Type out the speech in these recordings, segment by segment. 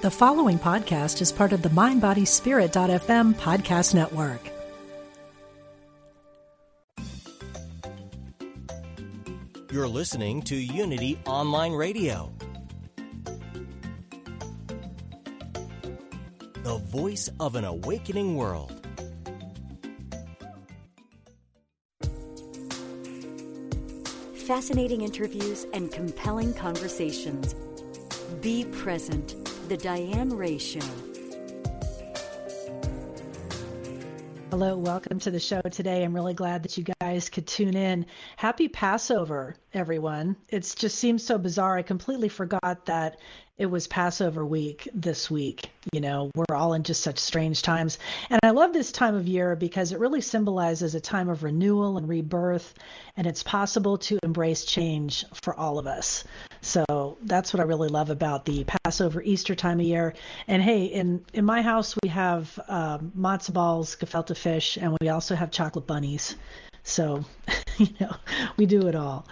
The following podcast is part of the MindBodySpirit.fm podcast network. You're listening to Unity Online Radio, the voice of an awakening world. Fascinating interviews and compelling conversations. Be present. The Diane Ray Show. Hello, welcome to the show today. I'm really glad that you guys could tune in. Happy Passover, everyone. It just seems so bizarre. I completely forgot that it was Passover week this week. You know, we're all in just such strange times. And I love this time of year because it really symbolizes a time of renewal and rebirth, and it's possible to embrace change for all of us. So that's what I really love about the Passover Easter time of year. And hey, in, in my house, we have um, matzo balls, gefilte fish, and we also have chocolate bunnies. So, you know, we do it all.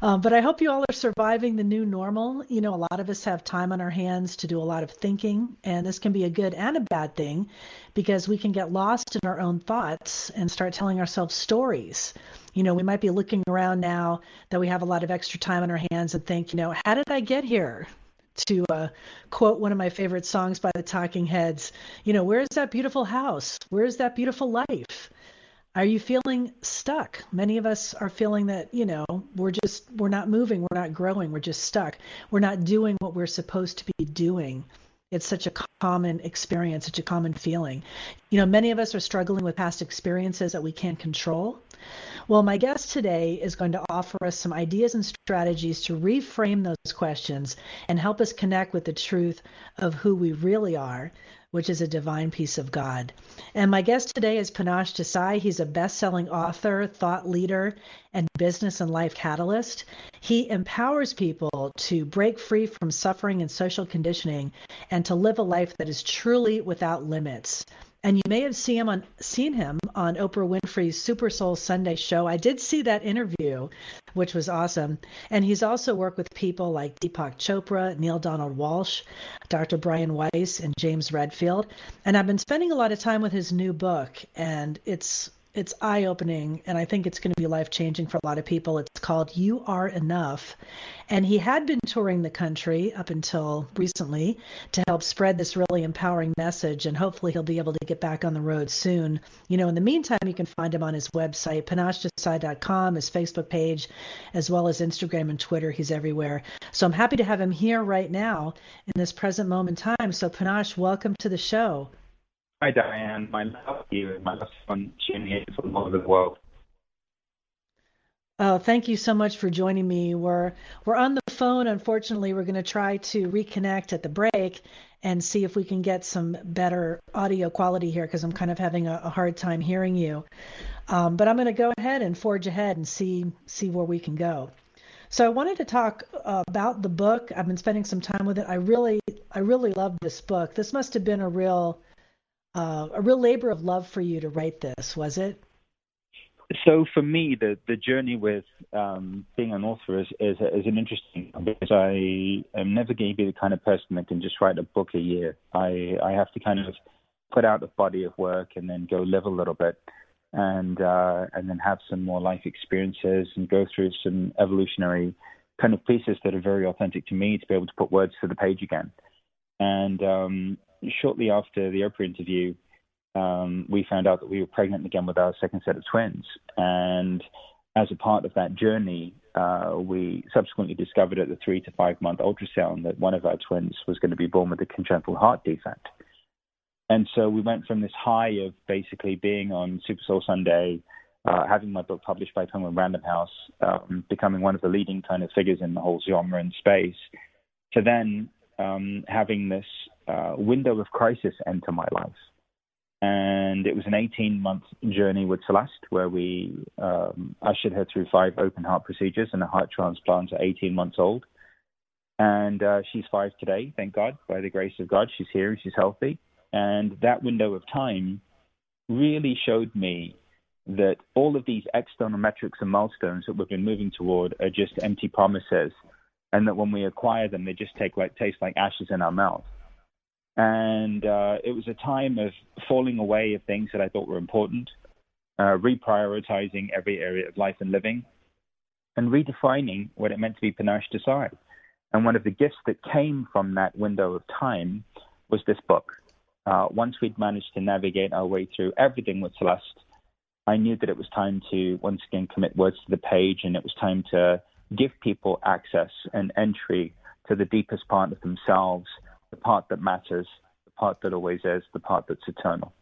Um, but I hope you all are surviving the new normal. You know, a lot of us have time on our hands to do a lot of thinking, and this can be a good and a bad thing because we can get lost in our own thoughts and start telling ourselves stories. You know, we might be looking around now that we have a lot of extra time on our hands and think, you know, how did I get here? to uh, quote one of my favorite songs by the Talking Heads, you know, where's that beautiful house? Where's that beautiful life? Are you feeling stuck? Many of us are feeling that, you know, we're just, we're not moving, we're not growing, we're just stuck. We're not doing what we're supposed to be doing. It's such a common experience, such a common feeling. You know, many of us are struggling with past experiences that we can't control. Well, my guest today is going to offer us some ideas and strategies to reframe those questions and help us connect with the truth of who we really are which is a divine piece of God. And my guest today is Panache Desai. He's a best selling author, thought leader, and business and life catalyst. He empowers people to break free from suffering and social conditioning and to live a life that is truly without limits and you may have seen him on seen him on Oprah Winfrey's Super Soul Sunday show. I did see that interview, which was awesome. And he's also worked with people like Deepak Chopra, Neale Donald Walsch, Dr. Brian Weiss, and James Redfield. And I've been spending a lot of time with his new book, and it's it's eye opening and I think it's going to be life changing for a lot of people. It's called You Are Enough. And he had been touring the country up until recently to help spread this really empowering message. And hopefully he'll be able to get back on the road soon. You know, in the meantime, you can find him on his website, panachedesai.com, his Facebook page, as well as Instagram and Twitter. He's everywhere. So I'm happy to have him here right now in this present moment time. So, Panache, welcome to the show. Hi, Diane. My love you and my love tuning in from all over the world. Oh, thank you so much for joining me. We're we're on the phone. Unfortunately, we're going to try to reconnect at the break and see if we can get some better audio quality here because I'm kind of having a, a hard time hearing you. Um, but I'm going to go ahead and forge ahead and see see where we can go. So I wanted to talk uh, about the book. I've been spending some time with it. I really I really love this book. This must have been a real uh, a real labor of love for you to write this, was it? So for me, the the journey with um, being an author is, is is an interesting one because I am never going to be the kind of person that can just write a book a year. I I have to kind of put out a body of work and then go live a little bit and uh, and then have some more life experiences and go through some evolutionary kind of pieces that are very authentic to me to be able to put words to the page again. And um, shortly after the Oprah interview, um, we found out that we were pregnant again with our second set of twins. And as a part of that journey, uh, we subsequently discovered at the three to five month ultrasound that one of our twins was going to be born with a congenital heart defect. And so we went from this high of basically being on Super Soul Sunday, uh, having my book published by Penguin Random House, um, becoming one of the leading kind of figures in the whole genre and space, to then um, having this uh, window of crisis enter my life. And it was an 18 month journey with Celeste where we um, ushered her through five open heart procedures and a heart transplant at 18 months old. And uh, she's five today, thank God, by the grace of God. She's here, she's healthy. And that window of time really showed me that all of these external metrics and milestones that we've been moving toward are just empty promises and that when we acquire them, they just take like taste like ashes in our mouth. And uh, it was a time of falling away of things that I thought were important, uh, reprioritizing every area of life and living, and redefining what it meant to be Panache Desai. And one of the gifts that came from that window of time was this book. Uh, once we'd managed to navigate our way through everything with Celeste, I knew that it was time to once again commit words to the page and it was time to give people access and entry to the deepest part of themselves, the part that matters, the part that always is, the part that's eternal.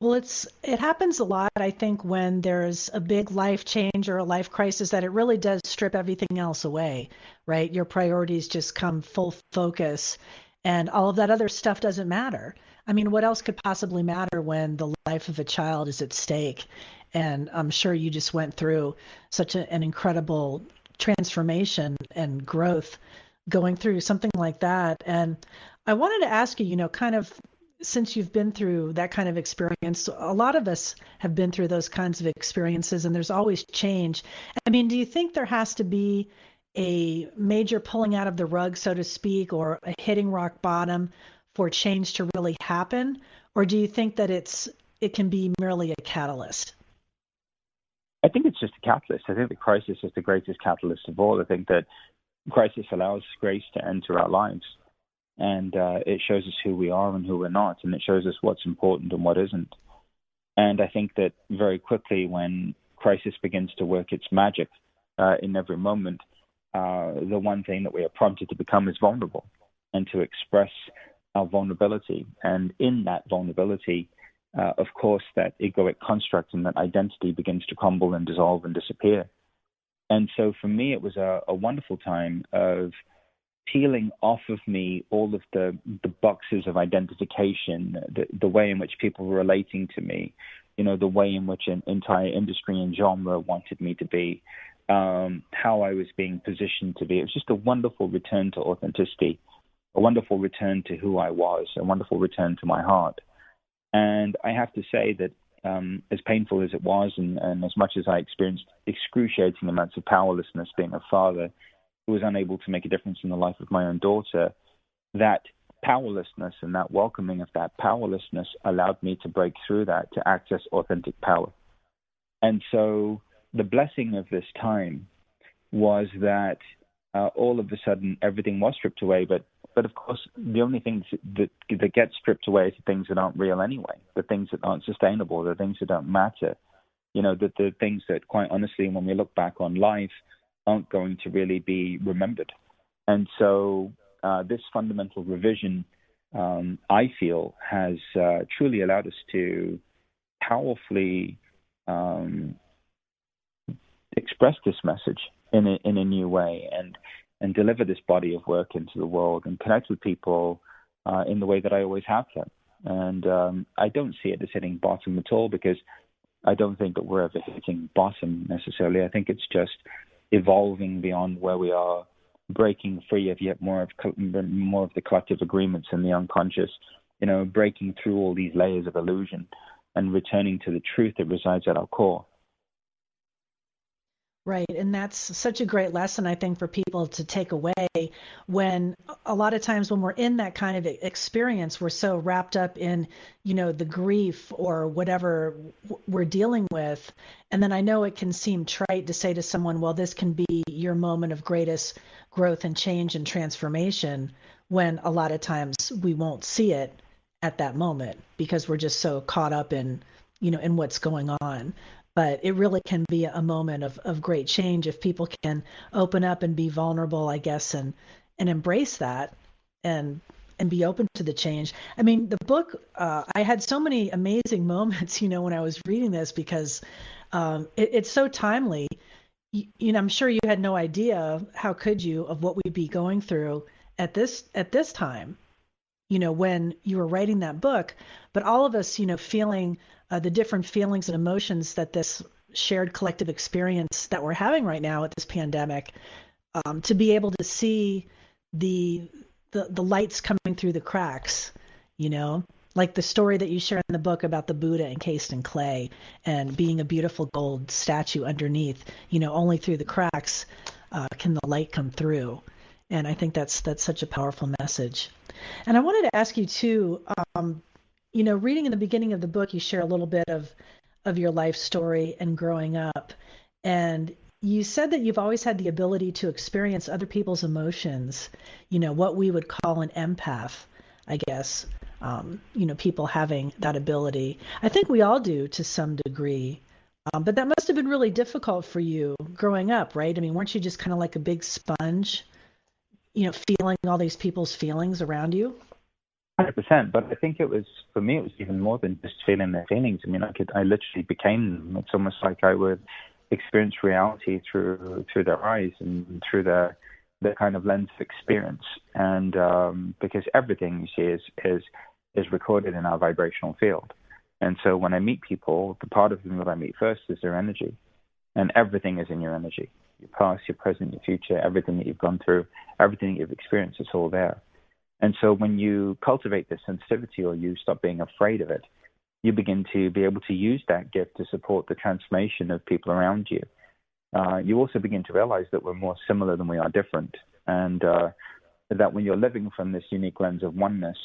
Well, it's it happens a lot, I think, when there's a big life change or a life crisis that it really does strip everything else away, right? Your priorities just come full focus, and all of that other stuff doesn't matter. I mean, what else could possibly matter when the life of a child is at stake? And I'm sure you just went through such a, an incredible transformation and growth going through something like that. And I wanted to ask you, you know, kind of since you've been through that kind of experience, a lot of us have been through those kinds of experiences, and there's always change. I mean, do you think there has to be a major pulling out of the rug, so to speak, or a hitting rock bottom for change to really happen, or do you think that it's it can be merely a catalyst? I think it's just a catalyst. I think the crisis is the greatest catalyst of all. I think that crisis allows grace to enter our lives and uh, it shows us who we are and who we're not, and it shows us what's important and what isn't. And I think that very quickly, when crisis begins to work its magic uh, in every moment, uh, the one thing that we are prompted to become is vulnerable and to express our vulnerability. And in that vulnerability, uh, of course, that egoic construct and that identity begins to crumble and dissolve and disappear. And so for me, it was a, a wonderful time of peeling off of me all of the the boxes of identification, the, the way in which people were relating to me, you know, the way in which an entire industry and genre wanted me to be, um, how I was being positioned to be. It was just a wonderful return to authenticity, a wonderful return to who I was, a wonderful return to my heart. And I have to say that um, as painful as it was, and, and as much as I experienced excruciating amounts of powerlessness being a father, who was unable to make a difference in the life of my own daughter, that powerlessness and that welcoming of that powerlessness allowed me to break through that to access authentic power. And so the blessing of this time was that uh, all of a sudden everything was stripped away, but but of course the only things that that get stripped away is the things that aren't real anyway, the things that aren't sustainable, the things that don't matter. You know, the the things that quite honestly when we look back on life aren't going to really be remembered. And so uh, this fundamental revision, um, I feel, has uh, truly allowed us to powerfully um, express this message in a, in a new way and and deliver this body of work into the world and connect with people uh, in the way that I always have done. And um, I don't see it as hitting bottom at all because I don't think that we're ever hitting bottom necessarily. I think it's just evolving beyond where we are, breaking free of yet more of more of the collective agreements in the unconscious, you know, breaking through all these layers of illusion and returning to the truth that resides at our core. Right. And that's such a great lesson, I think, for people to take away when a lot of times when we're in that kind of experience, we're so wrapped up in, you know, the grief or whatever we're dealing with. And then I know it can seem trite to say to someone, well, this can be your moment of greatest growth and change and transformation when a lot of times we won't see it at that moment because we're just so caught up in you know in what's going on but it really can be a moment of, of great change if people can open up and be vulnerable, I guess, and and embrace that and and be open to the change. I mean, the book, uh, I had so many amazing moments, you know, when I was reading this because um, it, it's so timely. You, you, know, I'm sure you had no idea how could you of what we'd be going through at this at this time, you know, when you were writing that book. But all of us, you know, feeling uh, the different feelings and emotions that this shared collective experience that we're having right now with this pandemic, um, to be able to see the, the the lights coming through the cracks, you know, like the story that you share in the book about the Buddha encased in clay and being a beautiful gold statue underneath, you know, only through the cracks uh, can the light come through. And I think that's that's such a powerful message. And I wanted to ask you too. Um, you know, reading in the beginning of the book, you share a little bit of of your life story and growing up, and you said that you've always had the ability to experience other people's emotions. You know, what we would call an empath, I guess. Um, you know, people having that ability. I think we all do to some degree. Um, but that must have been really difficult for you growing up, right? I mean, weren't you just kind of like a big sponge, you know, feeling all these people's feelings around you? Hundred percent, but I think it was for me. It was even more than just feeling their feelings. I mean, I could, I literally became them. It's almost like I would experience reality through through their eyes and through their their kind of lens of experience. And um, because everything you see is is is recorded in our vibrational field. And so when I meet people, the part of them that I meet first is their energy. And everything is in your energy. Your past, your present, your future, everything that you've gone through, everything that you've experienced, it's all there. And so when you cultivate this sensitivity or you stop being afraid of it, you begin to be able to use that gift to support the transformation of people around you. Uh, you also begin to realize that we're more similar than we are different. And uh, that when you're living from this unique lens of oneness,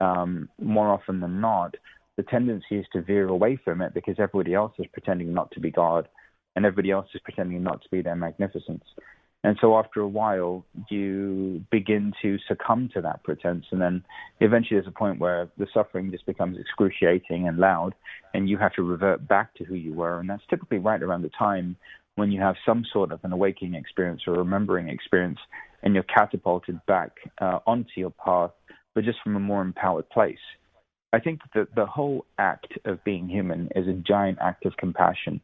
um, more often than not, the tendency is to veer away from it because everybody else is pretending not to be God and everybody else is pretending not to be their magnificence. And so after a while, you begin to succumb to that pretense. And then eventually there's a point where the suffering just becomes excruciating and loud, and you have to revert back to who you were. And that's typically right around the time when you have some sort of an awakening experience or remembering experience, and you're catapulted back uh, onto your path, but just from a more empowered place. I think that the whole act of being human is a giant act of compassion.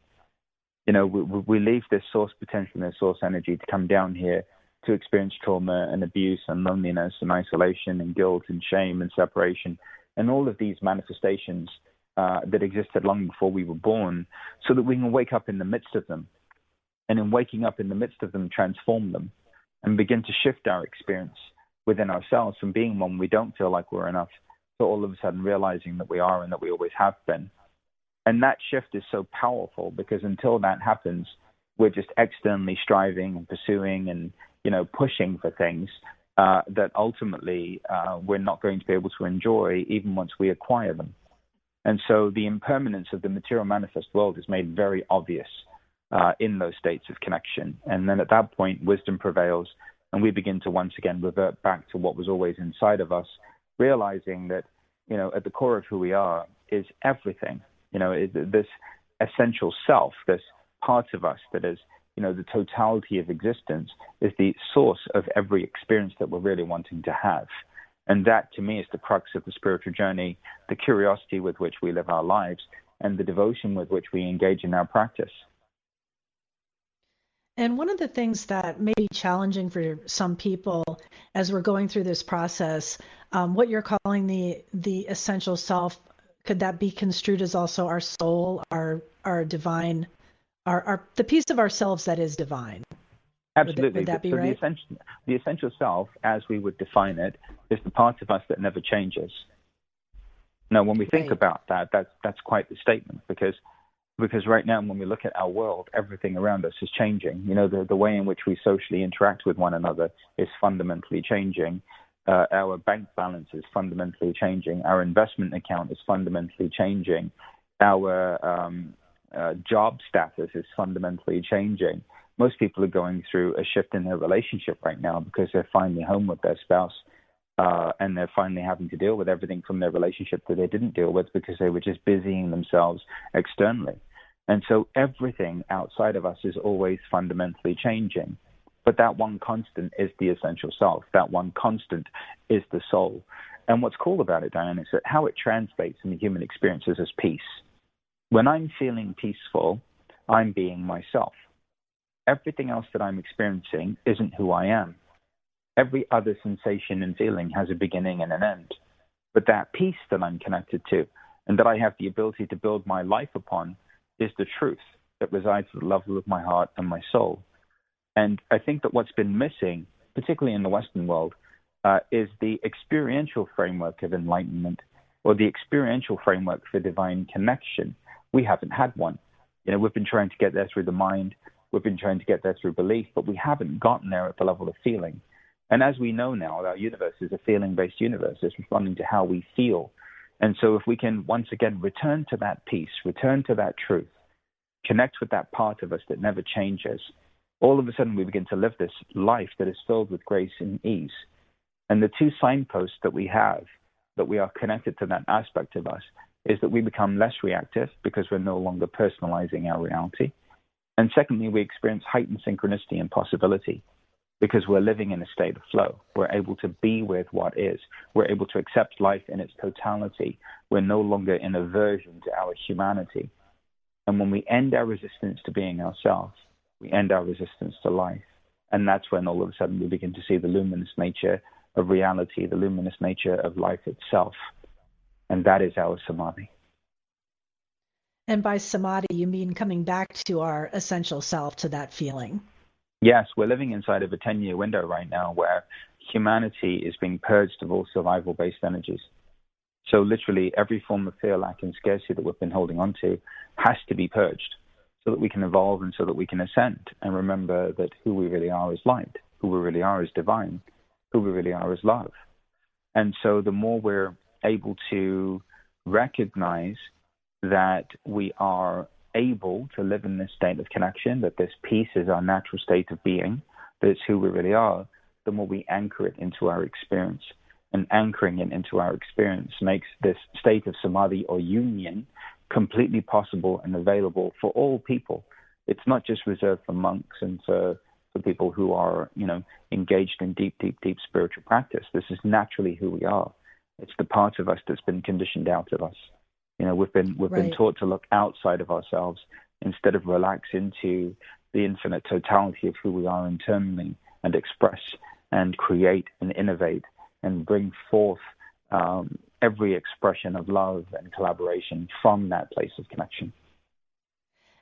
You know, we, we leave this source potential and this source energy to come down here to experience trauma and abuse and loneliness and isolation and guilt and shame and separation and all of these manifestations uh, that existed long before we were born so that we can wake up in the midst of them and in waking up in the midst of them transform them and begin to shift our experience within ourselves from being one we don't feel like we're enough to all of a sudden realizing that we are and that we always have been. And that shift is so powerful because until that happens, we're just externally striving and pursuing and you know pushing for things uh, that ultimately uh, we're not going to be able to enjoy even once we acquire them. And so the impermanence of the material manifest world is made very obvious uh, in those states of connection. And then at that point, wisdom prevails, and we begin to once again revert back to what was always inside of us, realizing that you know, at the core of who we are is everything. You know, this essential self, this part of us that is, you know, the totality of existence is the source of every experience that we're really wanting to have. And that to me is the crux of the spiritual journey, the curiosity with which we live our lives, and the devotion with which we engage in our practice. And one of the things that may be challenging for some people as we're going through this process, um, what you're calling the the essential self, could that be construed as also our soul, our our divine, our, our the piece of ourselves that is divine? Absolutely. Would, would that be so right? The essential, the essential self, as we would define it, is the part of us that never changes. Now, when we think right. about that, that's that's quite the statement because because right now when we look at our world everything around us is changing you know the the way in which we socially interact with one another is fundamentally changing uh, our bank balance is fundamentally changing our investment account is fundamentally changing our um, uh, job status is fundamentally changing most people are going through a shift in their relationship right now because they're finally home with their spouse uh, and they're finally having to deal with everything from their relationship that they didn't deal with because they were just busying themselves externally. And so everything outside of us is always fundamentally changing. But that one constant is the essential self. That one constant is the soul. And what's cool about it, Diane, is that how it translates in the human experiences as peace. When I'm feeling peaceful, I'm being myself. Everything else that I'm experiencing isn't who I am. Every other sensation and feeling has a beginning and an end. But that peace that I'm connected to and that I have the ability to build my life upon is the truth that resides at the level of my heart and my soul. And I think that what's been missing, particularly in the Western world, uh, is the experiential framework of enlightenment or the experiential framework for divine connection. We haven't had one. You know, we've been trying to get there through the mind, we've been trying to get there through belief, but we haven't gotten there at the level of feeling. And as we know now, our universe is a feeling based universe. It's responding to how we feel. And so, if we can once again return to that peace, return to that truth, connect with that part of us that never changes, all of a sudden we begin to live this life that is filled with grace and ease. And the two signposts that we have that we are connected to that aspect of us is that we become less reactive because we're no longer personalizing our reality. And secondly, we experience heightened synchronicity and possibility because we're living in a state of flow. We're able to be with what is. We're able to accept life in its totality. We're no longer in aversion to our humanity. And when we end our resistance to being ourselves, we end our resistance to life. And that's when all of a sudden we begin to see the luminous nature of reality, the luminous nature of life itself. And that is our samadhi. And by samadhi, you mean coming back to our essential self, to that feeling? Yes, we're living inside of a 10 year window right now where humanity is being purged of all survival based energies. So, literally, every form of fear, lack, and scarcity that we've been holding on to has to be purged so that we can evolve and so that we can ascend and remember that who we really are is light, who we really are is divine, who we really are is love. And so the more we're able to recognize that we are able to live in this state of connection, that this peace is our natural state of being, that it's who we really are, the more we anchor it into our experience. And anchoring it into our experience makes this state of samadhi or union completely possible and available for all people. It's not just reserved for monks and for for people who are, you know, engaged in deep, deep, deep spiritual practice. This is naturally who we are. It's the part of us that's been conditioned out of us. You know, we've been we've right. been taught to look outside of ourselves instead of relax into the infinite totality of who we are internally and express and create and innovate and bring forth um, every expression of love and collaboration from that place of connection.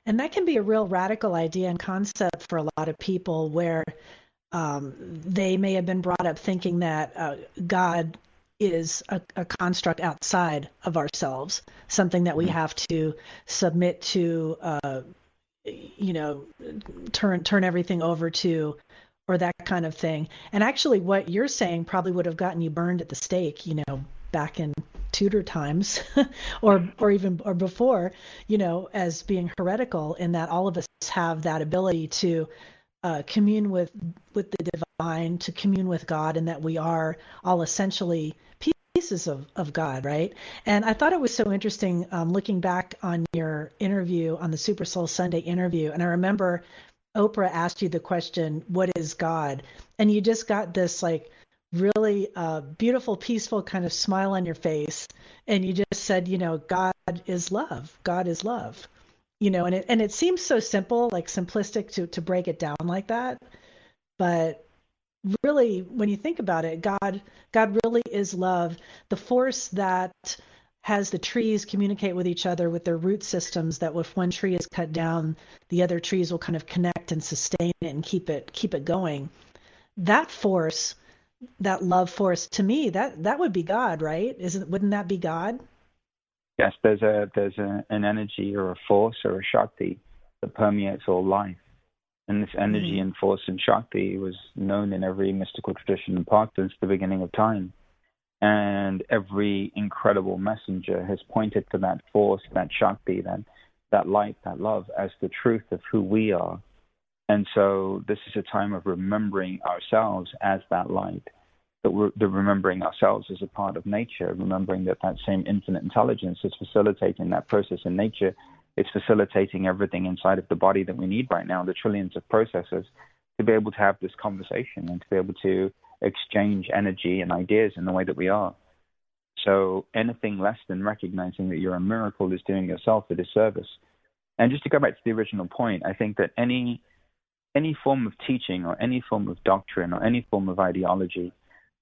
And that can be a real radical idea and concept for a lot of people where um, they may have been brought up thinking that uh, God is a, a, construct outside of ourselves, something that we mm-hmm. have to submit to, uh, you know, turn turn everything over to, or that kind of thing. And actually, what you're saying probably would have gotten you burned at the stake, you know, back in Tudor times, or or even or before, you know, as being heretical in that all of us have that ability to uh, commune with with the divine, to commune with God, and that we are all essentially pieces of, of God, right? And I thought it was so interesting um, looking back on your interview on the Super Soul Sunday interview, and I remember Oprah asked you the question, "What is God?" and you just got this like really uh, beautiful, peaceful kind of smile on your face, and you just said, you know, God is love. God is love. You know, and it and it seems so simple, like simplistic to to break it down like that, but really, when you think about it, God God really is love. The force that has the trees communicate with each other with their root systems that if one tree is cut down the other trees will kind of connect and sustain it and keep it keep it going that force that love force to me that that would be god right? Isn't wouldn't that be god? Yes there's a there's a, an energy or a force or a shakti that permeates all life. And this energy mm-hmm. and force and shakti was known in every mystical tradition and path since the beginning of time. And every incredible messenger has pointed to that force that shakti that that light that love as the truth of who we are and so this is a time of remembering ourselves as that light, that we're the remembering ourselves as a part of nature, remembering that that same infinite intelligence is facilitating that process in nature. It's facilitating everything inside of the body that we need right now, the trillions of processes, to be able to have this conversation and to be able to exchange energy and ideas in the way that we are. So anything less than recognizing that you're a miracle is doing yourself a disservice. And just to go back to the original point, I think that any any form of teaching or any form of doctrine or any form of ideology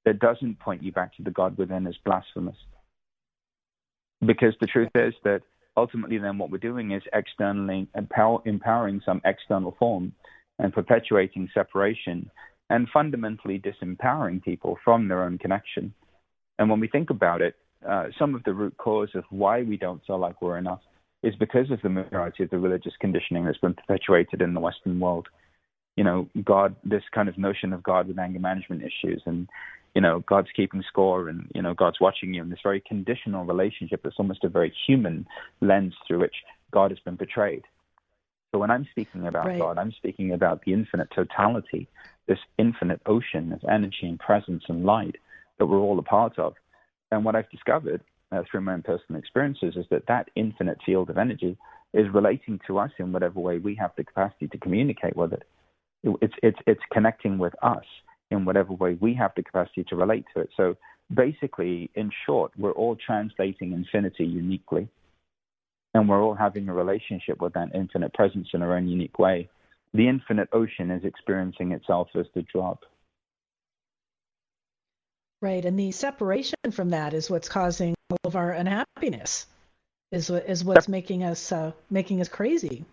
that doesn't point you back to the God within is blasphemous. Because the truth is that ultimately, then what we're doing is externally empower, empowering some external form and perpetuating separation and fundamentally disempowering people from their own connection. And when we think about it, uh, some of the root cause of why we don't feel like we're enough is because of the majority of the religious conditioning that's been perpetuated in the Western world you know, God, this kind of notion of God with anger management issues and, you know, God's keeping score and, you know, God's watching you in this very conditional relationship that's almost a very human lens through which God has been portrayed. So when I'm speaking about right. God, I'm speaking about the infinite totality, this infinite ocean of energy and presence and light that we're all a part of. And what I've discovered uh, through my own personal experiences is that that infinite field of energy is relating to us in whatever way we have the capacity to communicate with it. It's it's it's connecting with us in whatever way we have the capacity to relate to it. So basically, in short, we're all translating infinity uniquely, and we're all having a relationship with that infinite presence in our own unique way. The infinite ocean is experiencing itself as the drop. Right, and the separation from that is what's causing all of our unhappiness. Is what is what's making us uh, making us crazy.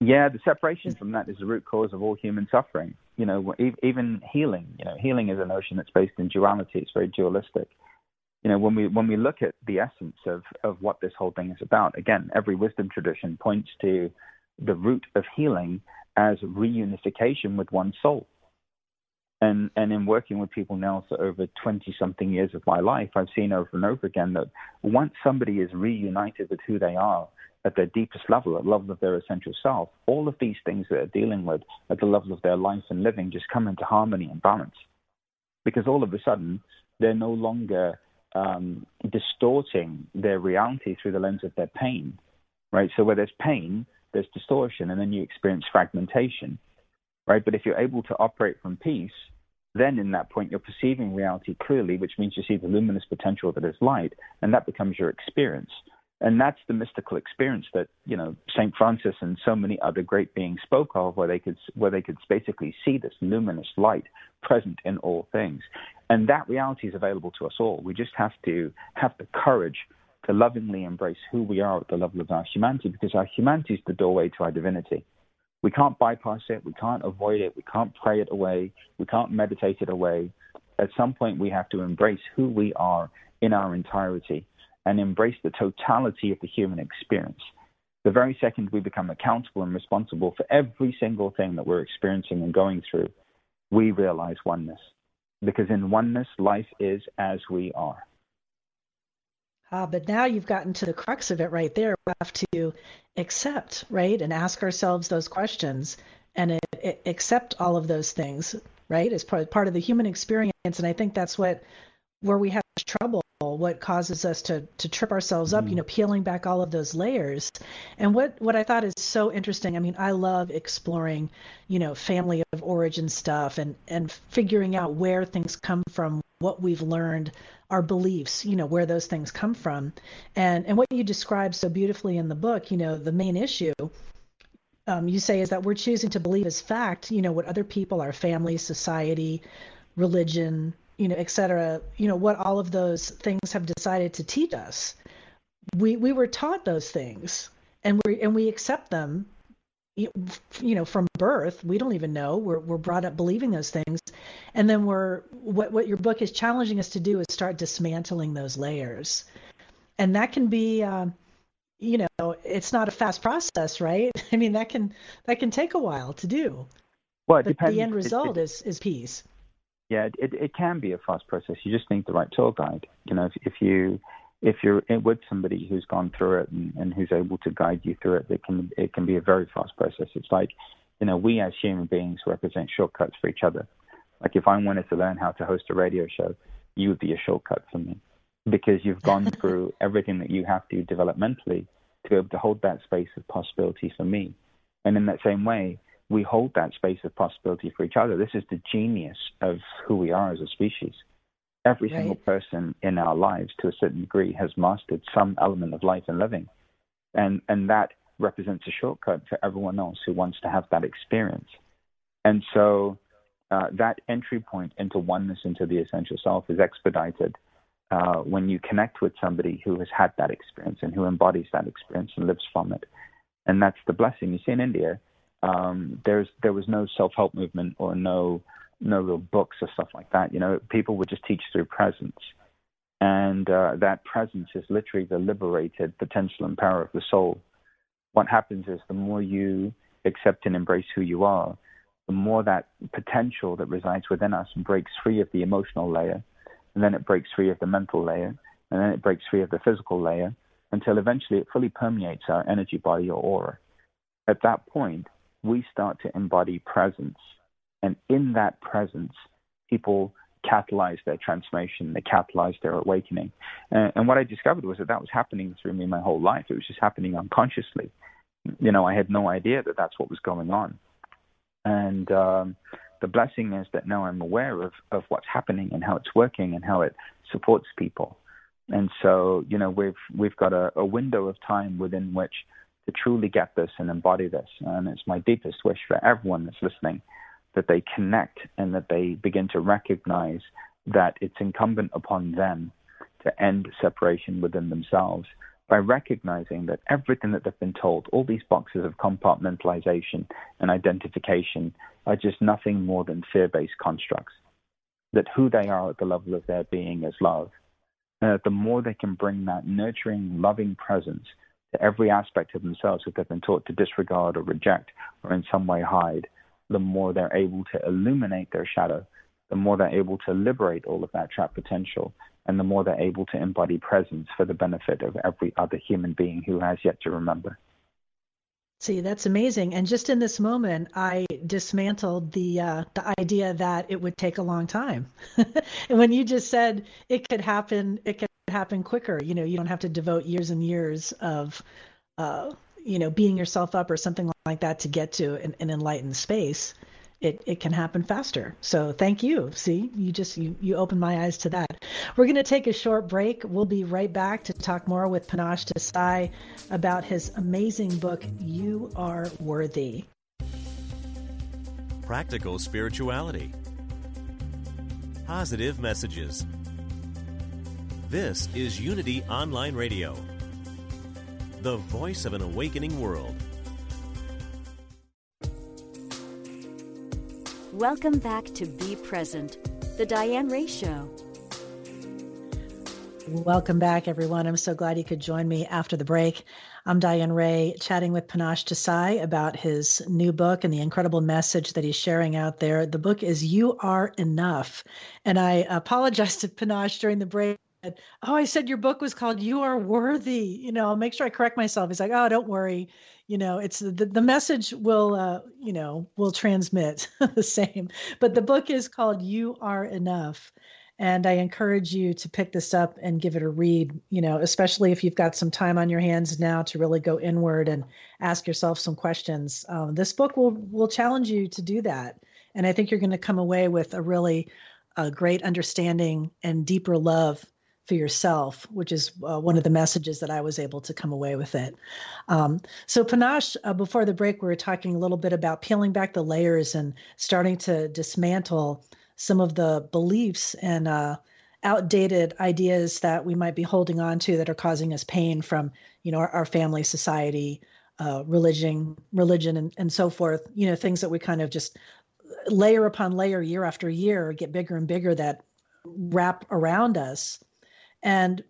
Yeah, the separation from that is the root cause of all human suffering. You know, even healing. You know, healing is a notion that's based in duality. It's very dualistic. You know, when we when we look at the essence of of what this whole thing is about, again, every wisdom tradition points to the root of healing as reunification with one soul and and in working with people now for over 20 something years of my life i've seen over and over again that once somebody is reunited with who they are at their deepest level at the level of their essential self all of these things that they're dealing with at the level of their life and living just come into harmony and balance because all of a sudden they're no longer um, distorting their reality through the lens of their pain right so where there's pain there's distortion and then you experience fragmentation right? But if you're able to operate from peace, then in that point you're perceiving reality clearly, which means you see the luminous potential that is light, and that becomes your experience. And that's the mystical experience that you know Saint Francis and so many other great beings spoke of, where they could where they could basically see this luminous light present in all things, and that reality is available to us all. We just have to have the courage to lovingly embrace who we are at the level of our humanity, because our humanity is the doorway to our divinity. We can't bypass it. We can't avoid it. We can't pray it away. We can't meditate it away. At some point, we have to embrace who we are in our entirety and embrace the totality of the human experience. The very second we become accountable and responsible for every single thing that we're experiencing and going through, we realize oneness. Because in oneness, life is as we are. Uh, but now you've gotten to the crux of it right there. We have to accept, right, and ask ourselves those questions and it, it, accept all of those things, right, as part, part of the human experience. And I think that's what where we have trouble, what causes us to to trip ourselves up, mm-hmm. you know, peeling back all of those layers. And what what I thought is so interesting. I mean, I love exploring, you know, family of origin stuff and and figuring out where things come from, what we've learned our beliefs, you know, where those things come from. And and what you describe so beautifully in the book, you know, the main issue um, you say is that we're choosing to believe as fact, you know, what other people, our family, society, religion, you know, et cetera, you know, what all of those things have decided to teach us. We we were taught those things and we and we accept them you know from birth. We don't even know. We're, we're brought up believing those things. And then we're what, what your book is challenging us to do is start dismantling those layers. And that can be uh, you know it's not a fast process right? I mean that can that can take a while to do. Well but depends. the end result it, it, is is peace yeah it, it can be a fast process you just need the right tour guide you know if, if you if you're with somebody who's gone through it and, and who's able to guide you through it, it can it can be a very fast process. It's like, you know, we as human beings represent shortcuts for each other. Like if I wanted to learn how to host a radio show, you would be a shortcut for me because you've gone through everything that you have to developmentally to be able to hold that space of possibility for me. And in that same way, we hold that space of possibility for each other. This is the genius of who we are as a species. Every right. single person in our lives, to a certain degree, has mastered some element of life and living, and and that represents a shortcut for everyone else who wants to have that experience. And so, uh, that entry point into oneness, into the essential self, is expedited uh, when you connect with somebody who has had that experience and who embodies that experience and lives from it. And that's the blessing. You see, in India, um, there's there was no self-help movement or no no real books or stuff like that. You know, people would just teach through presence. And uh, that presence is literally the liberated potential and power of the soul. What happens is the more you accept and embrace who you are, the more that potential that resides within us breaks free of the emotional layer, and then it breaks free of the mental layer, and then it breaks free of the physical layer until eventually it fully permeates our energy body or aura. At that point, we start to embody presence. And in that presence, people catalyze their transformation, they catalyze their awakening. And, and what I discovered was that that was happening through me my whole life. It was just happening unconsciously. You know, I had no idea that that's what was going on. And um, the blessing is that now I'm aware of, of what's happening and how it's working and how it supports people. And so, you know, we've we've got a, a window of time within which to truly get this and embody this. And it's my deepest wish for everyone that's listening that they connect and that they begin to recognize that it's incumbent upon them to end separation within themselves by recognizing that everything that they've been told, all these boxes of compartmentalization and identification, are just nothing more than fear based constructs. That who they are at the level of their being is love. And that the more they can bring that nurturing, loving presence to every aspect of themselves that they've been taught to disregard or reject or in some way hide, the more they're able to illuminate their shadow, the more they're able to liberate all of that trapped potential, and the more they're able to embody presence for the benefit of every other human being who has yet to remember. See, that's amazing. And just in this moment, I dismantled the uh, the idea that it would take a long time. and when you just said it could happen, it could happen quicker. You know, you don't have to devote years and years of uh, you know, being yourself up or something like that to get to an, an enlightened space, it, it can happen faster. So thank you. See, you just you you opened my eyes to that. We're going to take a short break. We'll be right back to talk more with Panache Desai about his amazing book, You Are Worthy. Practical spirituality. Positive messages. This is Unity Online Radio the voice of an awakening world. Welcome back to Be Present, the Diane Ray Show. Welcome back, everyone. I'm so glad you could join me after the break. I'm Diane Ray, chatting with Panache Desai about his new book and the incredible message that he's sharing out there. The book is You Are Enough. And I apologize to Panache during the break oh, I said your book was called You Are Worthy. You know, I'll make sure I correct myself. He's like, oh, don't worry. You know, it's the, the message will, uh, you know, will transmit the same. But the book is called You Are Enough. And I encourage you to pick this up and give it a read, you know, especially if you've got some time on your hands now to really go inward and ask yourself some questions. Um, this book will will challenge you to do that. And I think you're going to come away with a really a great understanding and deeper love for yourself, which is uh, one of the messages that I was able to come away with it. Um, so, Panache, uh, before the break, we were talking a little bit about peeling back the layers and starting to dismantle some of the beliefs and uh, outdated ideas that we might be holding on to that are causing us pain from, you know, our, our family, society, uh, religion, religion, and, and so forth. You know, things that we kind of just layer upon layer, year after year, get bigger and bigger that wrap around us and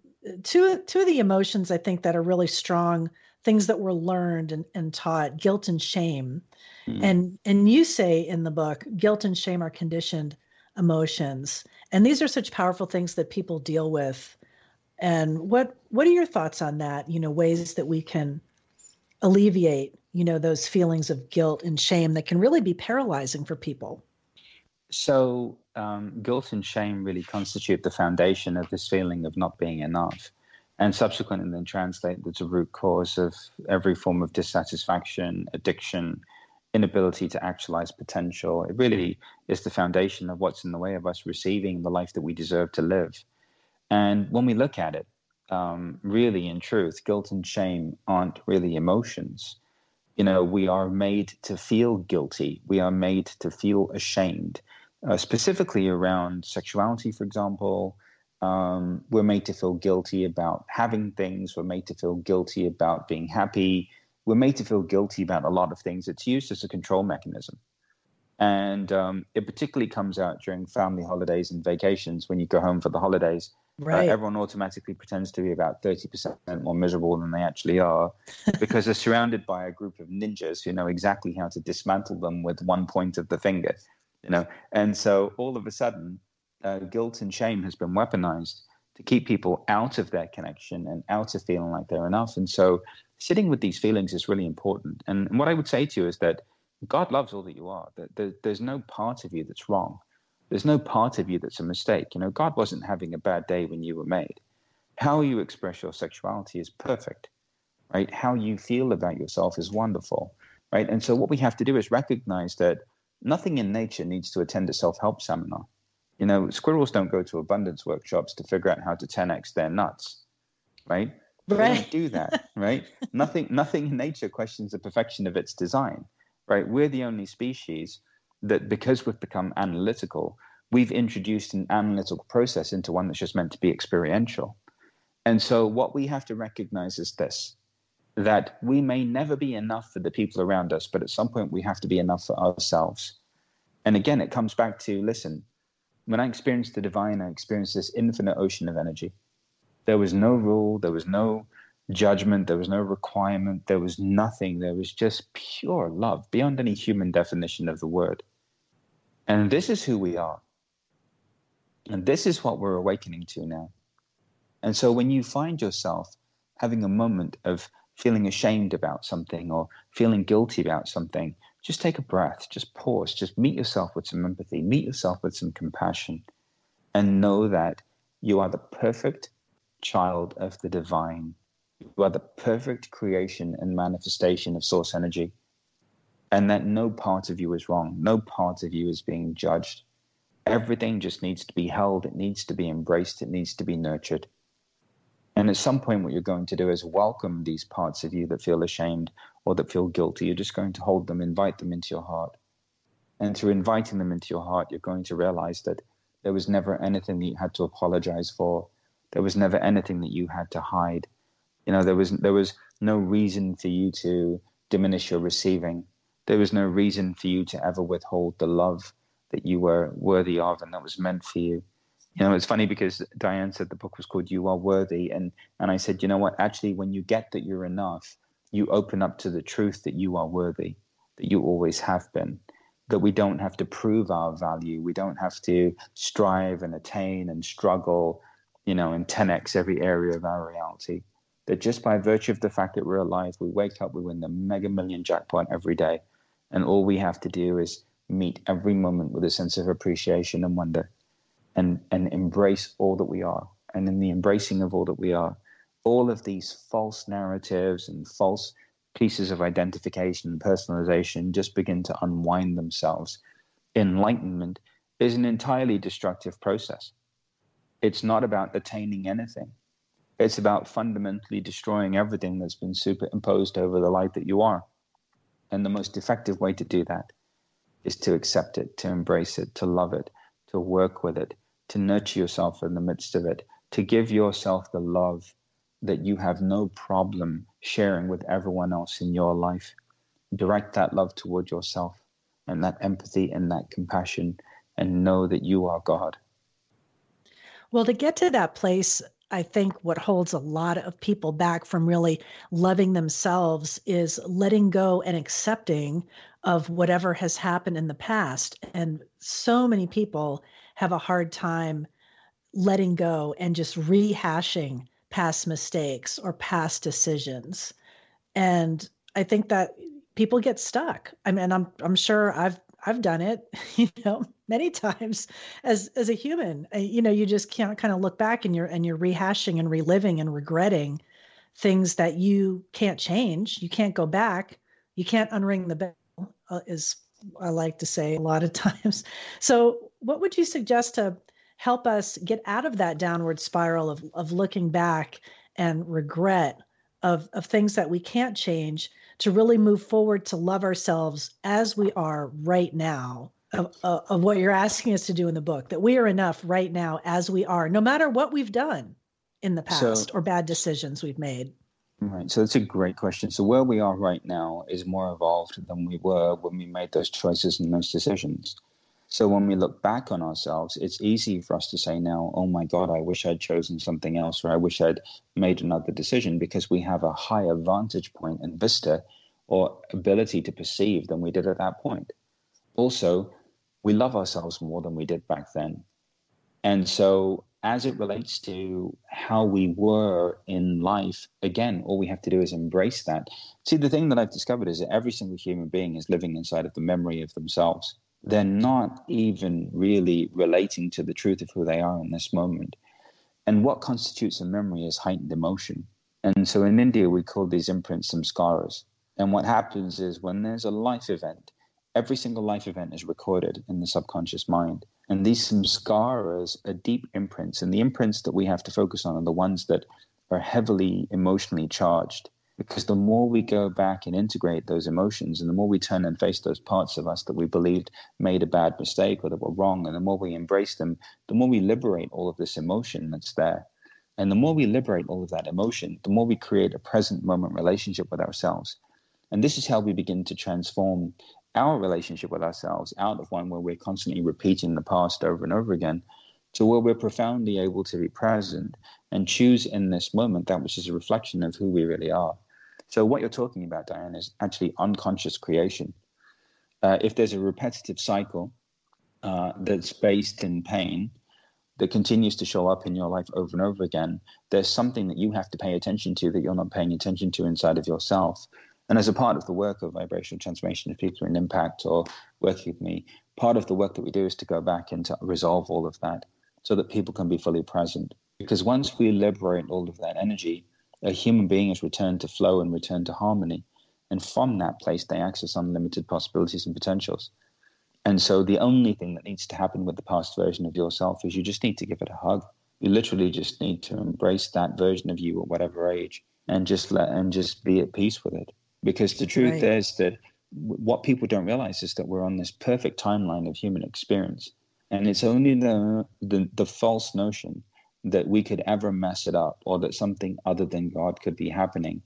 two two of the emotions I think that are really strong, things that were learned and, and taught, guilt and shame. Mm. And and you say in the book, guilt and shame are conditioned emotions. And these are such powerful things that people deal with. And what what are your thoughts on that? You know, ways that we can alleviate, you know, those feelings of guilt and shame that can really be paralyzing for people. So um, guilt and shame really constitute the foundation of this feeling of not being enough, and subsequently then translate as a root cause of every form of dissatisfaction, addiction, inability to actualize potential. It really is the foundation of what's in the way of us receiving the life that we deserve to live. And when we look at it, um, really in truth, guilt and shame aren't really emotions. You know, we are made to feel guilty. We are made to feel ashamed uh, specifically around sexuality, for example. Um, we're made to feel guilty about having things. We're made to feel guilty about being happy. We're made to feel guilty about a lot of things. It's used as a control mechanism. And um, it particularly comes out during family holidays and vacations when you go home for the holidays Right. Uh, everyone automatically pretends to be about 30% more miserable than they actually are because they're surrounded by a group of ninjas who know exactly how to dismantle them with one point of the finger, you know. And so all of a sudden, uh, guilt and shame has been weaponized to keep people out of their connection and out of feeling like they're enough. And so sitting with these feelings is really important. And, and what I would say to you is that God loves all that you are. That there, there's no part of you that's wrong. There's no part of you that's a mistake. You know, God wasn't having a bad day when you were made. How you express your sexuality is perfect, right? How you feel about yourself is wonderful, right? And so what we have to do is recognize that nothing in nature needs to attend a self-help seminar. You know, squirrels don't go to abundance workshops to figure out how to 10x their nuts, right? Right. They don't do that, right? nothing, nothing in nature questions the perfection of its design, right? We're the only species that because we've become analytical, we've introduced an analytical process into one that's just meant to be experiential. And so, what we have to recognize is this that we may never be enough for the people around us, but at some point we have to be enough for ourselves. And again, it comes back to listen, when I experienced the divine, I experienced this infinite ocean of energy. There was no rule, there was no judgment, there was no requirement, there was nothing. There was just pure love beyond any human definition of the word. And this is who we are. And this is what we're awakening to now. And so when you find yourself having a moment of feeling ashamed about something or feeling guilty about something, just take a breath, just pause, just meet yourself with some empathy, meet yourself with some compassion, and know that you are the perfect child of the divine. You are the perfect creation and manifestation of source energy and that no part of you is wrong, no part of you is being judged. Everything just needs to be held, it needs to be embraced, it needs to be nurtured. And at some point, what you're going to do is welcome these parts of you that feel ashamed or that feel guilty. You're just going to hold them, invite them into your heart. And through inviting them into your heart, you're going to realize that there was never anything that you had to apologize for. There was never anything that you had to hide. You know, there was there was no reason for you to diminish your receiving there was no reason for you to ever withhold the love that you were worthy of and that was meant for you. You know, it's funny because Diane said the book was called You Are Worthy. And, and I said, you know what? Actually, when you get that you're enough, you open up to the truth that you are worthy, that you always have been, that we don't have to prove our value. We don't have to strive and attain and struggle, you know, in 10x every area of our reality. That just by virtue of the fact that we're alive, we wake up, we win the mega million jackpot every day and all we have to do is meet every moment with a sense of appreciation and wonder and, and embrace all that we are. And in the embracing of all that we are, all of these false narratives and false pieces of identification and personalization just begin to unwind themselves. Enlightenment is an entirely destructive process. It's not about attaining anything. It's about fundamentally destroying everything that's been superimposed over the light that you are. And the most effective way to do that is to accept it, to embrace it, to love it, to work with it, to nurture yourself in the midst of it, to give yourself the love that you have no problem sharing with everyone else in your life. Direct that love toward yourself and that empathy and that compassion and know that you are God. Well, to get to that place I think what holds a lot of people back from really loving themselves is letting go and accepting of whatever has happened in the past. And so many people have a hard time letting go and just rehashing past mistakes or past decisions. And I think that people get stuck. I mean, I'm I'm sure I've I've done it, you know, many times as as a human. Uh, you know, you just can't kind of look back and you're and you're rehashing and reliving and regretting things that you can't change. You can't go back. You can't unring the bell, uh, is I like to say a lot of times. So, what would you suggest to help us get out of that downward spiral of of looking back and regret of of things that we can't change to really move forward to love ourselves as we are right now of, of, what you're asking us to do in the book that we are enough right now as we are no matter what we've done in the past so, or bad decisions we've made right so that's a great question so where we are right now is more evolved than we were when we made those choices and those decisions So when we look back on ourselves, it's easy for us to say now, oh my God, I wish I'd chosen something else, or I wish I'd made another decision because we have a higher vantage point and vista or ability to perceive than we did at that point. Also, we love ourselves more than we did back then. And so, as it relates to how we were in life, again, all we have to do is embrace that. See, the thing that I've discovered is that every single human being is living inside of the memory of themselves they're not even really relating to the truth of who they are in this moment. And what constitutes a memory is heightened emotion. And so in India, we call these imprints samskaras. And what happens is when there's a life event, every single life event is recorded in the subconscious mind. And these samskaras are deep imprints. And the imprints that we have to focus on are the ones that are heavily emotionally charged. Because the more we go back and integrate those emotions and the more we turn and face those parts of us that we believed made a bad mistake or that were wrong and the more we embrace them the more we liberate all of this emotion that's there. And the more we liberate all of that emotion the more we create a present moment relationship with ourselves. And this is how we begin to transform our relationship with ourselves out of one where we're constantly repeating the past over and over again to where we're profoundly able to be present and choose in this moment that which is a reflection of who we really are so what you're talking about, Diane, is actually unconscious creation. Uh, if there's a repetitive cycle uh, that's based in pain that continues to show up in your life over and over again, there's something that you have to pay attention to that you're not paying attention to inside of yourself. And as a part of the work of vibrational transformation, if people in impact or working with me, part of the work that we do is to go back and to resolve all of that so that people can be fully present. Because once we liberate all of that energy, a human being is returned to flow and returned to harmony. And from that place, they access unlimited possibilities and potentials. And so the only thing that needs to happen with the past version of yourself is you just need to give it a hug. You literally just need to embrace that version of you at whatever age and just let and just be at peace with it. Because the truth right. is that what people don't realize is that we're on this perfect timeline of human experience. And it's only the, the, the false notion that we could ever mess it up or that something other than God could be happening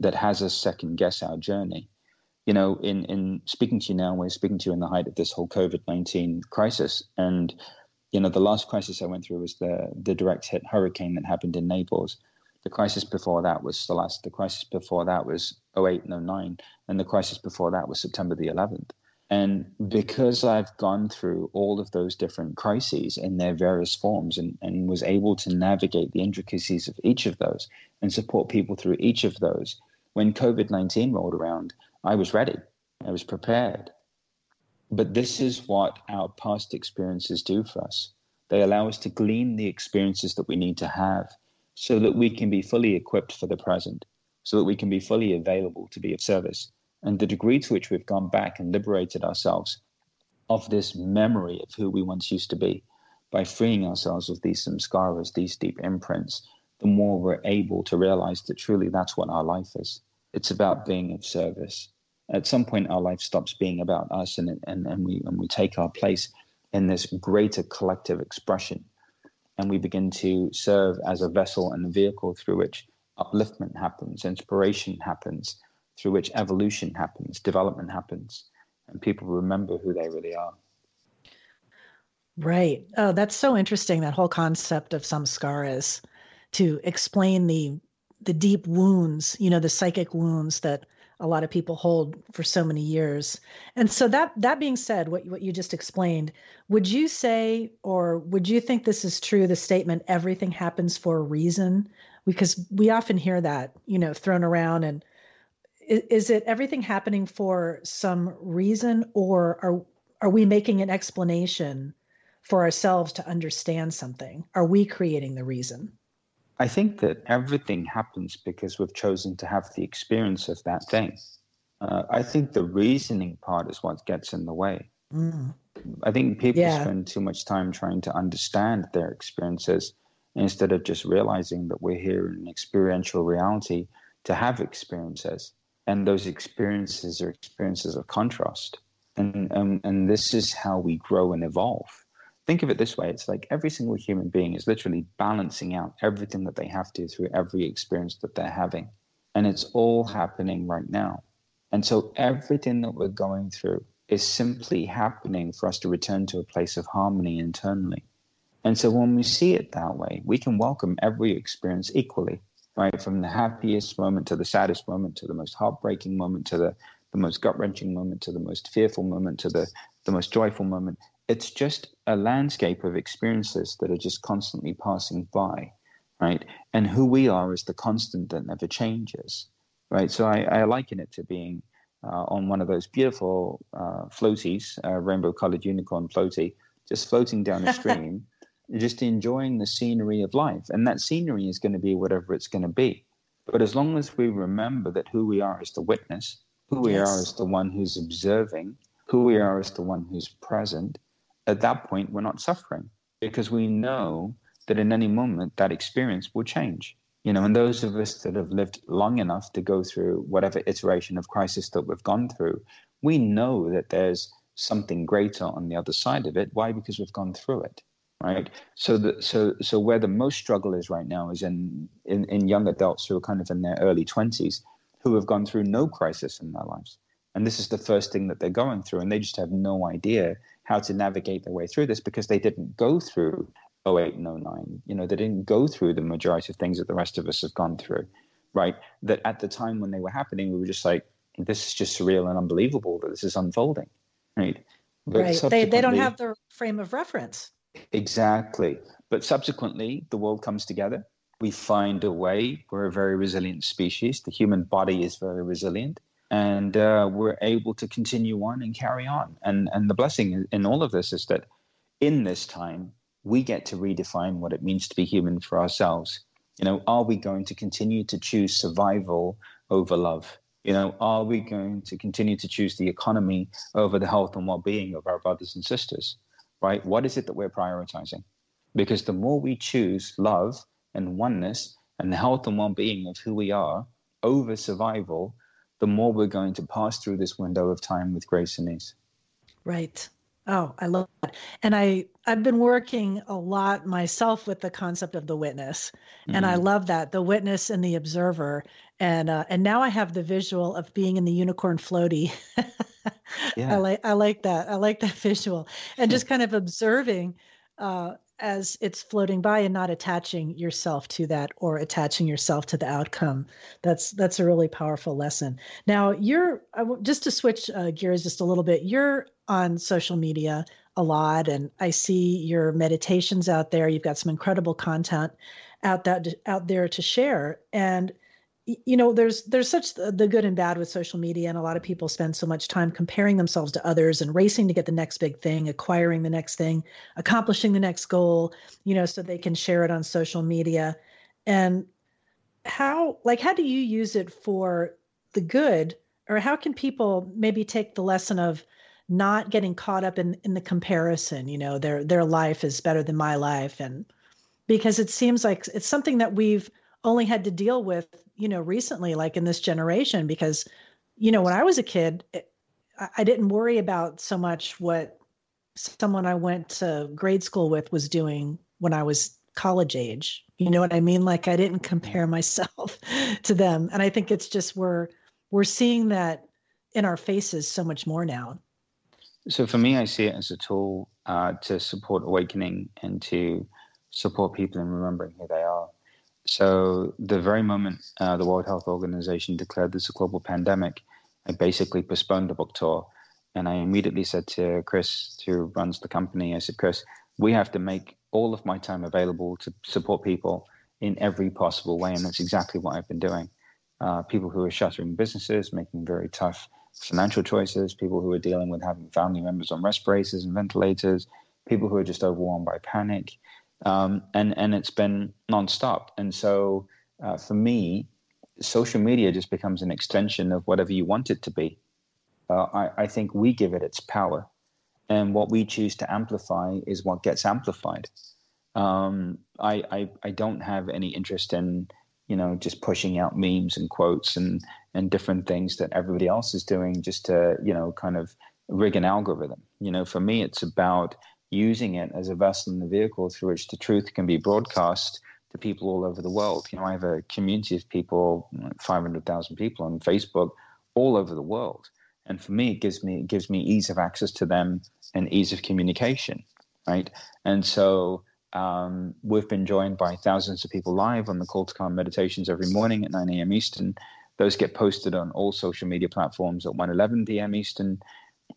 that has us second guess our journey. You know, in, in speaking to you now, we're speaking to you in the height of this whole COVID 19 crisis. And, you know, the last crisis I went through was the, the direct hit hurricane that happened in Naples. The crisis before that was the last. The crisis before that was 08 and 09. And the crisis before that was September the 11th. And because I've gone through all of those different crises in their various forms and, and was able to navigate the intricacies of each of those and support people through each of those, when COVID 19 rolled around, I was ready, I was prepared. But this is what our past experiences do for us. They allow us to glean the experiences that we need to have so that we can be fully equipped for the present, so that we can be fully available to be of service and the degree to which we've gone back and liberated ourselves of this memory of who we once used to be by freeing ourselves of these samskaras, these deep imprints, the more we're able to realize that truly that's what our life is. It's about being of service. At some point, our life stops being about us and, and, and, we, and we take our place in this greater collective expression. And we begin to serve as a vessel and a vehicle through which upliftment happens, inspiration happens, through which evolution happens, development happens, and people remember who they really are. Right. Oh, that's so interesting. That whole concept of samskaras to explain the the deep wounds, you know, the psychic wounds that a lot of people hold for so many years. And so that that being said, what what you just explained, would you say or would you think this is true the statement everything happens for a reason? Because we often hear that, you know, thrown around and is it everything happening for some reason or are are we making an explanation for ourselves to understand something are we creating the reason i think that everything happens because we've chosen to have the experience of that thing. Uh, i think the reasoning part is what gets in the way. Mm. i think people yeah. spend too much time trying to understand their experiences instead of just realizing that we're here in an experiential reality to have experiences. And those experiences are experiences of contrast. And um, and this is how we grow and evolve think of it this way it's like every single human being is literally balancing out everything that they have to through every experience that they're having and it's all happening right now and so everything that we're going through is simply happening for us to return to a place of harmony internally. And so when we see it that way, we can welcome every experience equally, right? From the happiest moment to the saddest moment to the most heartbreaking moment to the, the most gut wrenching moment to the most fearful moment to the, the most joyful moment. It's just a landscape of experiences that are just constantly passing by, right? And who we are is the constant that never changes, right? So I, I liken it to being uh, on one of those beautiful uh, floaties, uh, rainbow colored unicorn floaty, just floating down a stream, just enjoying the scenery of life. And that scenery is going to be whatever it's going to be. But as long as we remember that who we are is the witness, who we yes. are is the one who's observing, who we are is the one who's present, at that point, we're not suffering because we know that in any moment that experience will change. You know, and those of us that have lived long enough to go through whatever iteration of crisis that we've gone through, we know that there's something greater on the other side of it. Why? Because we've gone through it, right? So, the, so, so where the most struggle is right now is in, in in young adults who are kind of in their early twenties, who have gone through no crisis in their lives, and this is the first thing that they're going through, and they just have no idea how to navigate their way through this because they didn't go through 08 and 09. You know, they didn't go through the majority of things that the rest of us have gone through, right? That at the time when they were happening, we were just like, this is just surreal and unbelievable that this is unfolding, right? But right. They, they don't have the frame of reference. Exactly. But subsequently, the world comes together. We find a way. We're a very resilient species. The human body is very resilient. And uh, we're able to continue on and carry on. And, and the blessing in all of this is that in this time, we get to redefine what it means to be human for ourselves. You know, are we going to continue to choose survival over love? You know, are we going to continue to choose the economy over the health and well being of our brothers and sisters? Right? What is it that we're prioritizing? Because the more we choose love and oneness and the health and well being of who we are over survival, the more we're going to pass through this window of time with grace and ease. Right. Oh, I love that. And I I've been working a lot myself with the concept of the witness. Mm-hmm. And I mm-hmm. love that, the witness and the observer. And uh, and now I have the visual of being in the unicorn floaty. yeah. I like I like that. I like that visual. And just kind of observing uh, as it's floating by and not attaching yourself to that or attaching yourself to the outcome. That's that's a really powerful lesson. Now you're just to switch uh, gears just a little bit you're on social media a lot and I see your meditations out there. You've got some incredible content out that out there to share. And you know there's there's such the good and bad with social media and a lot of people spend so much time comparing themselves to others and racing to get the next big thing acquiring the next thing accomplishing the next goal you know so they can share it on social media. And how like how do you use it for the good? Or how can people maybe take the lesson of not getting caught up in in the comparison you know their their life is better than my life? And because it seems like it's something that we've only had to deal with you know recently like in this generation because you know when i was a kid it, i didn't worry about so much what someone i went to grade school with was doing when i was college age. You know what i mean? Like i didn't compare myself to them. And i think it's just we're we're seeing that in our faces so much more now. So for me, I see it as a tool uh, to support awakening and to support people in remembering who they are. So the very moment uh, the World Health Organization declared this a global pandemic, I basically postponed the book tour. And I immediately said to Chris, who runs the company, I said, Chris, we have to make all of my time available to support people in every possible way. And that's exactly what I've been doing. Uh, people who are shuttering businesses, making very tough financial choices, people who are dealing with having family members on respirators and ventilators, people who are just overwhelmed by panic. Um, and, and it's been nonstop. And so uh, for me, social media just becomes an extension of whatever you want it to be. Uh, I, I think we give it its power. And what we choose to amplify is what gets amplified. Um, I, I, I don't have any interest in you know, just pushing out memes and quotes and and different things that everybody else is doing just to, you know, kind of rig an algorithm. You know, for me, it's about using it as a vessel and a vehicle through which the truth can be broadcast to people all over the world. You know, I have a community of people, 500,000 people on Facebook all over the world. and for me, it gives me it gives me ease of access to them and ease of communication, right? And so um, we've been joined by thousands of people live on the Call to Calm meditations every morning at 9 a.m. Eastern. Those get posted on all social media platforms at 1:11 p.m. Eastern,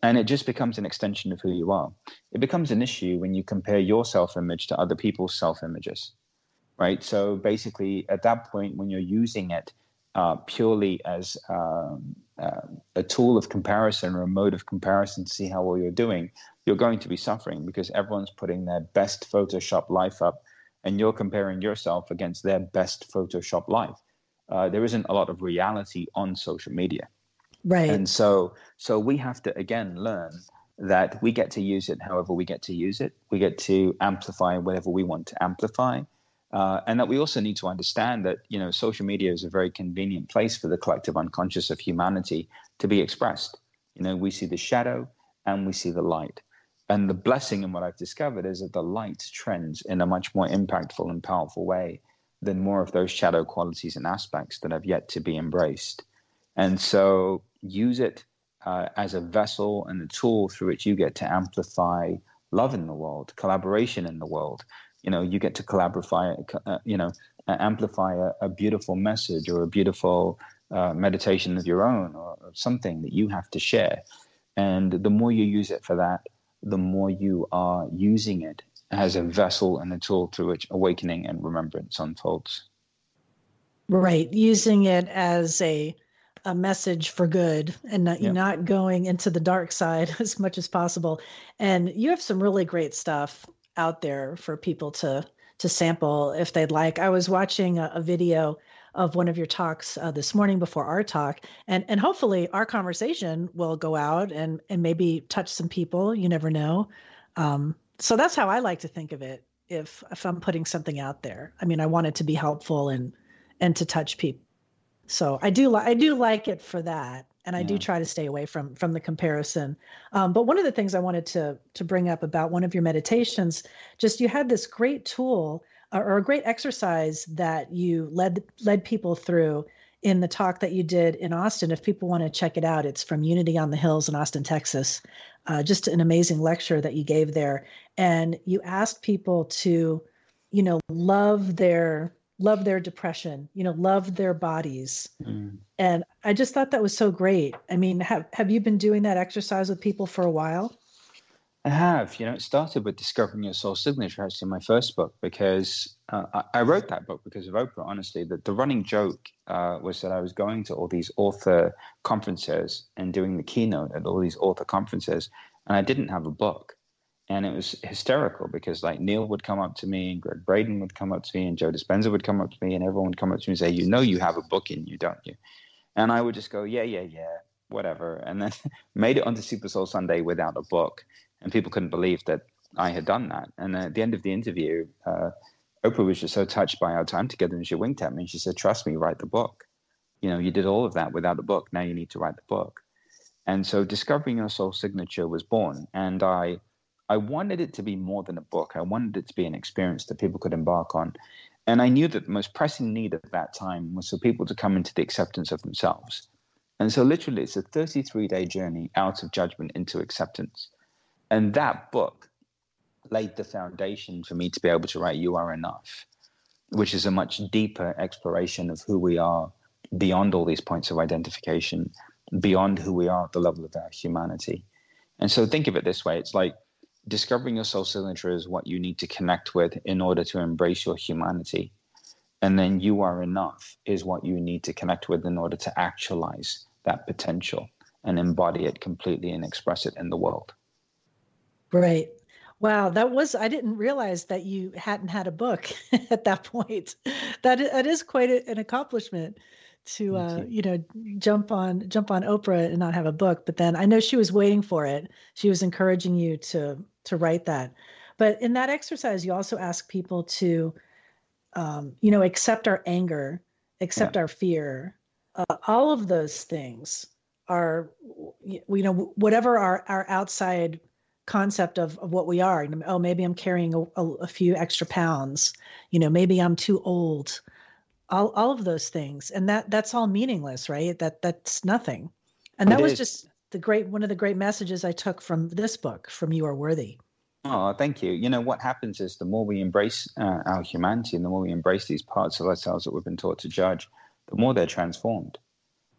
and it just becomes an extension of who you are. It becomes an issue when you compare your self-image to other people's self-images, right? So basically, at that point, when you're using it uh, purely as um, uh, a tool of comparison or a mode of comparison to see how well you're doing, you're going to be suffering because everyone's putting their best Photoshop life up and you're comparing yourself against their best Photoshop life. Uh, there isn't a lot of reality on social media. Right. And so, so we have to again learn that we get to use it however we get to use it. We get to amplify whatever we want to amplify. Uh, and that we also need to understand that you know social media is a very convenient place for the collective unconscious of humanity to be expressed. You know, we see the shadow and we see the light. And the blessing in what I've discovered is that the light trends in a much more impactful and powerful way than more of those shadow qualities and aspects that have yet to be embraced. And so use it uh, as a vessel and a tool through which you get to amplify love in the world, collaboration in the world. You know, you get to collaborate, uh, you know, amplify a, a, beautiful message or a beautiful uh, meditation of your own or, or something that you have to share. And the more you use it for that, the more you are using it as a vessel and a tool through which awakening and remembrance unfolds. Right, using it as a a message for good and not, yep. not going into the dark side as much as possible. And you have some really great stuff out there for people to to sample if they'd like. I was watching a, a video of one of your talks uh, this morning before our talk and and hopefully our conversation will go out and and maybe touch some people you never know um, so that's how i like to think of it if if i'm putting something out there i mean i want it to be helpful and and to touch people so i do like i do like it for that and i yeah. do try to stay away from from the comparison um, but one of the things i wanted to to bring up about one of your meditations just you had this great tool or a great exercise that you led led people through in the talk that you did in Austin. If people want to check it out, it's from Unity on the Hills in Austin, Texas. Uh, just an amazing lecture that you gave there, and you asked people to, you know, love their love their depression, you know, love their bodies. Mm. And I just thought that was so great. I mean, have have you been doing that exercise with people for a while? I have. You know, it started with discovering your soul signature, actually, my first book, because uh, I, I, wrote that book because of Oprah. Honestly, that the running joke uh, was that I was going to all these author conferences and doing the keynote at all these author conferences, and I didn't have a book, and it was hysterical because like Neale would come up to me, and Gregg Braden would come up to me, and Joe Dispenza would come up to me, and everyone would come up to me and say, "You know, you have a book in you, don't you?" And I would just go, "Yeah, yeah, yeah." Whatever, and then made it onto Super Soul Sunday without a book, and people couldn't believe that I had done that. And at the end of the interview, uh, Oprah was just so touched by our time together, and she winked at me and she said, "Trust me, write the book. You know, you did all of that without a book. Now you need to write the book." And so, discovering your soul signature was born, and I, I wanted it to be more than a book. I wanted it to be an experience that people could embark on. And I knew that the most pressing need at that time was for people to come into the acceptance of themselves. And so, literally, it's a 33 day journey out of judgment into acceptance. And that book laid the foundation for me to be able to write You Are Enough, which is a much deeper exploration of who we are beyond all these points of identification, beyond who we are at the level of our humanity. And so think of it this way it's like discovering your soul signature is what you need to connect with in order to embrace your humanity. And then you are enough is what you need to connect with in order to actualize that potential and embody it completely and express it in the world. Right. Wow, that was I didn't realize that you hadn't had a book at that point. That that is quite a, an accomplishment to uh, you know jump on jump on Oprah and not have a book. But then I know she was waiting for it. She was encouraging you to to write that. But in that exercise, you also ask people to um, you know accept our anger, accept yeah. our fear. Uh, all of those things are you know whatever our our outside concept of, of what we are. Oh, maybe I'm carrying a, a, a, few extra pounds. You know, maybe I'm too old. All, all of those things, and that that's all meaningless, right? That that's nothing. And that it was is. just the great one of the great messages I took from this book, from You Are Worthy. Oh, thank you. You know, what happens is the more we embrace uh, our humanity and the more we embrace these parts of ourselves that we've been taught to judge, the more they're transformed.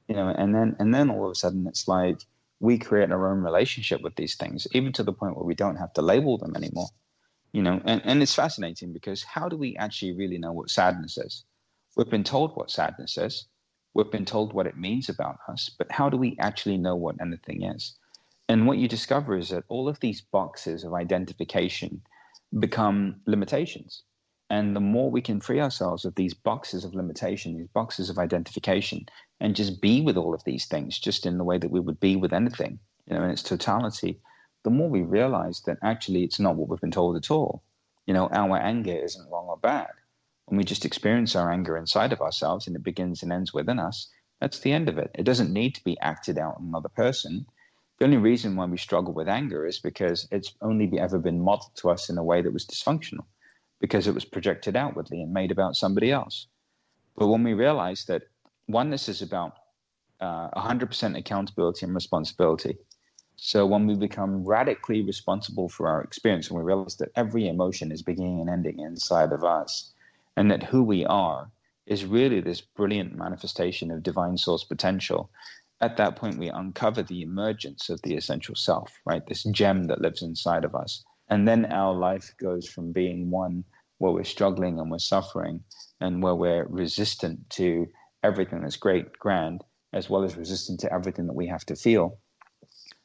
You know, and then and then all of a sudden it's like we create our own relationship with these things, even to the point where we don't have to label them anymore. You know, and, and it's fascinating because how do we actually really know what sadness is? We've been told what sadness is. We've been told what it means about us, but how do we actually know what anything is? And what you discover is that all of these boxes of identification become limitations. And the more we can free ourselves of these boxes of limitation, these boxes of identification, and just be with all of these things just in the way that we would be with anything, you know, in its totality, the more we realize that actually it's not what we've been told at all. You know, our anger isn't wrong or bad. When we just experience our anger inside of ourselves and it begins and ends within us, that's the end of it. It doesn't need to be acted out on another person. The only reason why we struggle with anger is because it's only ever been modeled to us in a way that was dysfunctional, because it was projected outwardly and made about somebody else. But when we realize that oneness is about uh, 100% accountability and responsibility, so when we become radically responsible for our experience and we realize that every emotion is beginning and ending inside of us, and that who we are is really this brilliant manifestation of divine source potential, at that point we uncover the emergence of the essential self, right? This gem that lives inside of us. And then our life goes from being one where we're struggling and we're suffering and where we're resistant to everything that's great, grand, as well as resistant to everything that we have to feel,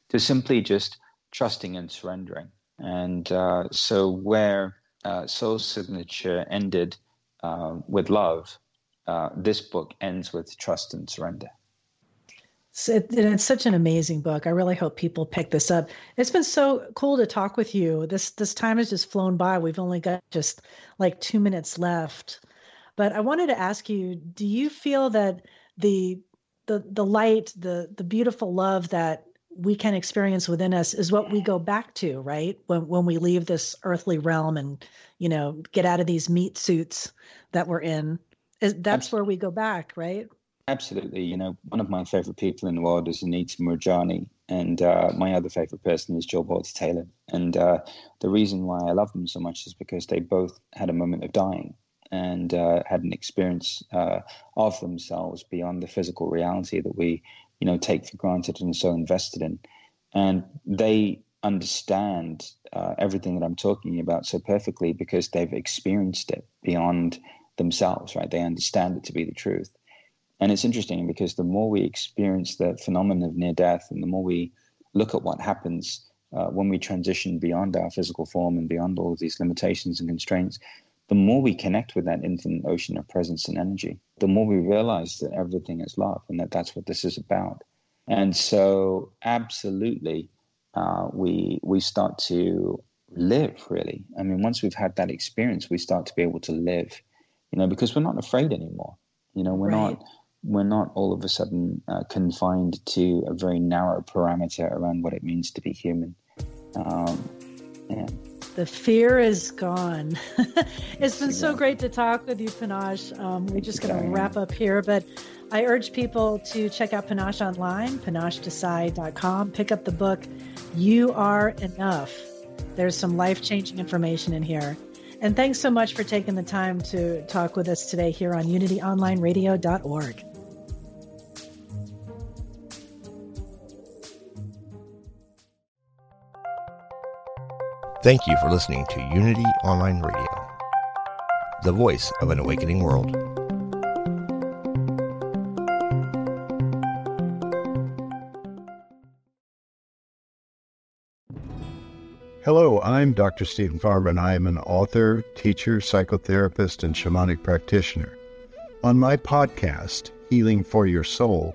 to simply just trusting and surrendering. And uh, so, where uh, Soul Signature ended uh, with love, uh, this book ends with trust and surrender. It, it's such an amazing book. I really hope people pick this up. It's been so cool to talk with you. This this time has just flown by. We've only got just like two minutes left. But I wanted to ask you: Do you feel that the the the light, the the beautiful love that we can experience within us is what we go back to, right? When when we leave this earthly realm and you know get out of these meat suits that we're in, is, that's where we go back, right? Absolutely. You know, one of my favorite people in the world is Anita Moorjani, and uh, my other favorite person is Jill Bolte Taylor. And uh, the reason why I love them so much is because they both had a moment of dying and uh, had an experience uh, of themselves beyond the physical reality that we, you know, take for granted and so invested in. And they understand uh, everything that I'm talking about so perfectly because they've experienced it beyond themselves, right? They understand it to be the truth. And it's interesting because the more we experience the phenomenon of near death and the more we look at what happens uh, when we transition beyond our physical form and beyond all of these limitations and constraints, the more we connect with that infinite ocean of presence and energy, the more we realize that everything is love and that that's what this is about. And so, absolutely, uh, we we start to live. Really, I mean, once we've had that experience, we start to be able to live. You know, because we're not afraid anymore. You know, we're right. not we're not all of a sudden uh, confined to a very narrow parameter around what it means to be human. Um, yeah. The fear is gone. it's been so great to talk with you, Panache. Um, we're just going to wrap up here, but I urge people to check out Panache online, panachedesai.com. Pick up the book, You Are Enough. There's some life changing information in here. And thanks so much for taking the time to talk with us today here on unityonlineradio.org. Thank you for listening to Unity Online Radio, the voice of an awakening world. Hello, I'm Dr. Steven Farmer, and I am an author, teacher, psychotherapist, and shamanic practitioner. On my podcast, Healing for Your Soul,